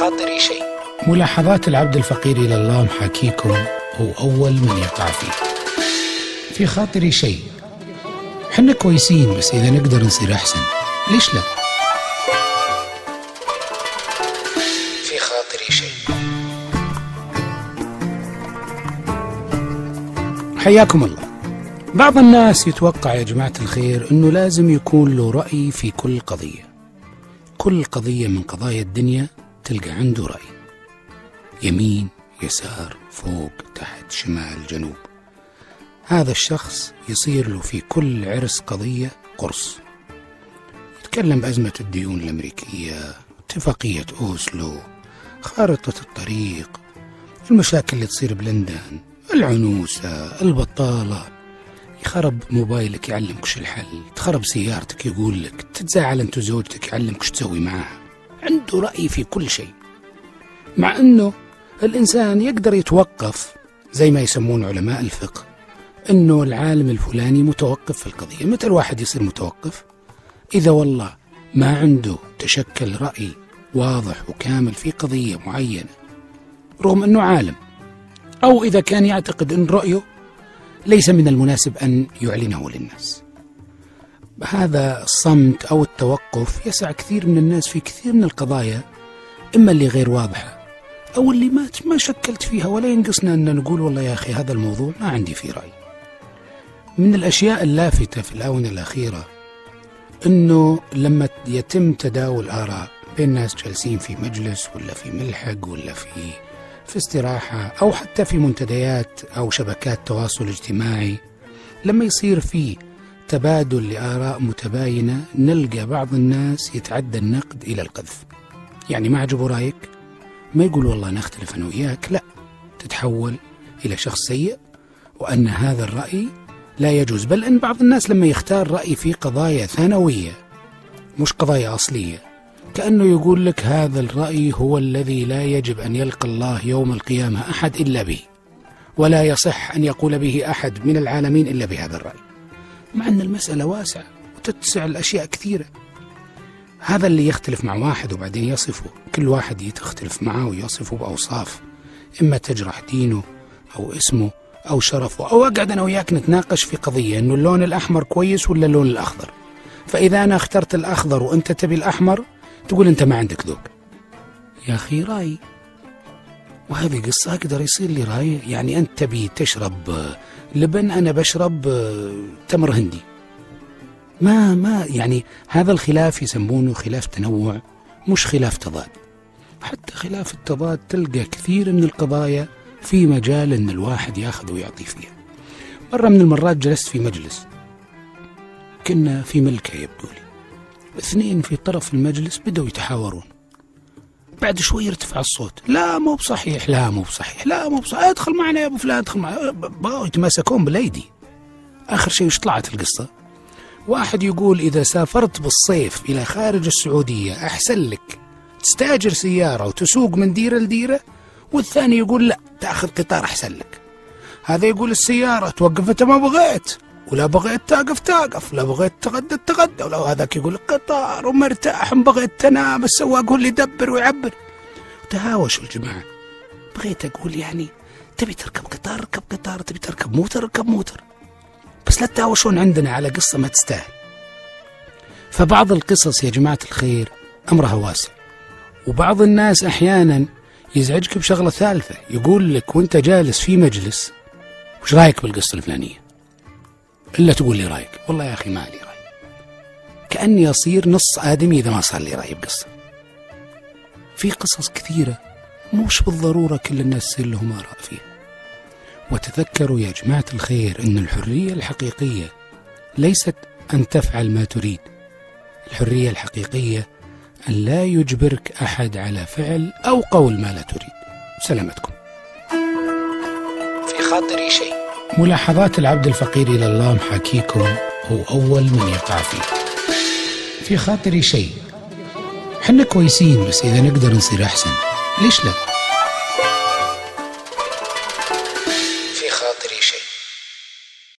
خاطري شيء. ملاحظات العبد الفقير إلى الله محاكيكم هو أول من يقع فيه. في خاطري شيء. حنا كويسين بس إذا نقدر نصير أحسن. ليش لا؟ في خاطري شيء. حياكم الله. بعض الناس يتوقع يا جماعة الخير أنه لازم يكون له رأي في كل قضية. كل قضية من قضايا الدنيا تلقى عنده رأي. يمين يسار فوق تحت شمال جنوب. هذا الشخص يصير له في كل عرس قضية قرص. يتكلم بأزمة الديون الأمريكية اتفاقية أوسلو خارطة الطريق المشاكل اللي تصير بلندن العنوسة البطالة. يخرب موبايلك يعلمك وش الحل. تخرب سيارتك يقول لك تتزاعل أنت وزوجتك يعلمك وش تسوي معاها عنده رأي في كل شيء. مع إنه الإنسان يقدر يتوقف زي ما يسمون علماء الفقه إنه العالم الفلاني متوقف في القضية. متى الواحد يصير متوقف؟ إذا والله ما عنده تشكل رأي واضح وكامل في قضية معينة رغم إنه عالم. أو إذا كان يعتقد إن رأيه ليس من المناسب أن يعلنه للناس. هذا الصمت أو التوقف يسع كثير من الناس في كثير من القضايا إما اللي غير واضحة أو اللي ما ما شكلت فيها ولا ينقصنا ان نقول والله يا أخي هذا الموضوع ما عندي فيه رأي. من الأشياء اللافتة في الآونة الأخيرة إنه لما يتم تداول آراء بين ناس جالسين في مجلس ولا في ملحق ولا في في استراحة أو حتى في منتديات أو شبكات تواصل اجتماعي لما يصير في تبادل لآراء متباينة نلقى بعض الناس يتعدى النقد إلى القذف. يعني ما عجبه رأيك؟ ما يقول والله نختلف أنا وياك لا. تتحول إلى شخص سيء وأن هذا الرأي لا يجوز بل أن بعض الناس لما يختار رأي في قضايا ثانوية مش قضايا أصلية كأنه يقول لك هذا الرأي هو الذي لا يجب أن يلقى الله يوم القيامة أحد إلا به ولا يصح أن يقول به أحد من العالمين إلا بهذا الرأي. مع أن المسألة واسعة وتتسع الأشياء كثيرة. هذا اللي يختلف مع واحد وبعدين يصفه. كل واحد يختلف معه ويصفه بأوصاف إما تجرح دينه أو اسمه أو شرفه أو أقعد أنا وياك نتناقش في قضية إنه اللون الأحمر كويس ولا اللون الأخضر. فإذا أنا اخترت الأخضر وأنت تبي الأحمر تقول أنت ما عندك ذوق. يا أخي رأي. وهذه قصة أقدر يصير لي رأي. يعني أنت تبي تشرب لبن أنا بشرب تمر هندي. ما ما يعني هذا الخلاف يسمونه خلاف تنوع مش خلاف تضاد. حتى خلاف التضاد تلقى كثير من القضايا في مجال إن الواحد يأخذ ويعطي فيها. مرة من المرات جلست في مجلس كنا في ملكة يبدو لي. اثنين في طرف المجلس بدأوا يتحاورون. بعد شوي ارتفع الصوت. لا مو بصحيح لا مو بصحيح لا مو بصحيح. ادخل معنا يا أبو فلان ادخل معنا. بغوا يتماسكون بالايدي آخر شيء وش طلعت القصة؟ واحد يقول إذا سافرت بالصيف إلى خارج السعودية أحسن لك تستاجر سيارة وتسوق من ديرة لديرة؟ والثاني يقول لا تأخذ قطار أحسن لك. هذا يقول السيارة توقف أنت ما بغيت. ولا بغيت تقف تقف لا بغيت تغدى تغدى ولا هذاك يقول قطار ومرتاح بغيت تنام السواق هو اللي يدبر ويعبر. تهاوشوا الجماعة. بغيت أقول يعني تبي تركب قطار ركب قطار. تبي تركب موتر ركب موتر. بس لا تهاوشون عندنا على قصة ما تستاهل. فبعض القصص يا جماعة الخير أمرها واسع. وبعض الناس أحيانا يزعجك بشغلة ثالثة. يقول لك وأنت جالس في مجلس وش رأيك بالقصة الفلانية؟ إلا تقول لي رأيك. والله يا أخي ما لي رأي. كأني أصير نص آدمي إذا ما صار لي رأي بقصة. في قصص كثيرة مش بالضرورة كل الناس يصير لهم آراء فيها. وتذكروا يا جماعة الخير أن الحرية الحقيقية ليست أن تفعل ما تريد. الحرية الحقيقية أن لا يجبرك أحد على فعل أو قول ما لا تريد. سلامتكم. في خاطري شيء. ملاحظات العبد الفقير إلى الله محاكيكم هو أول من يقع فيه. في خاطري شيء. حنا كويسين بس إذا نقدر نصير أحسن. ليش لا؟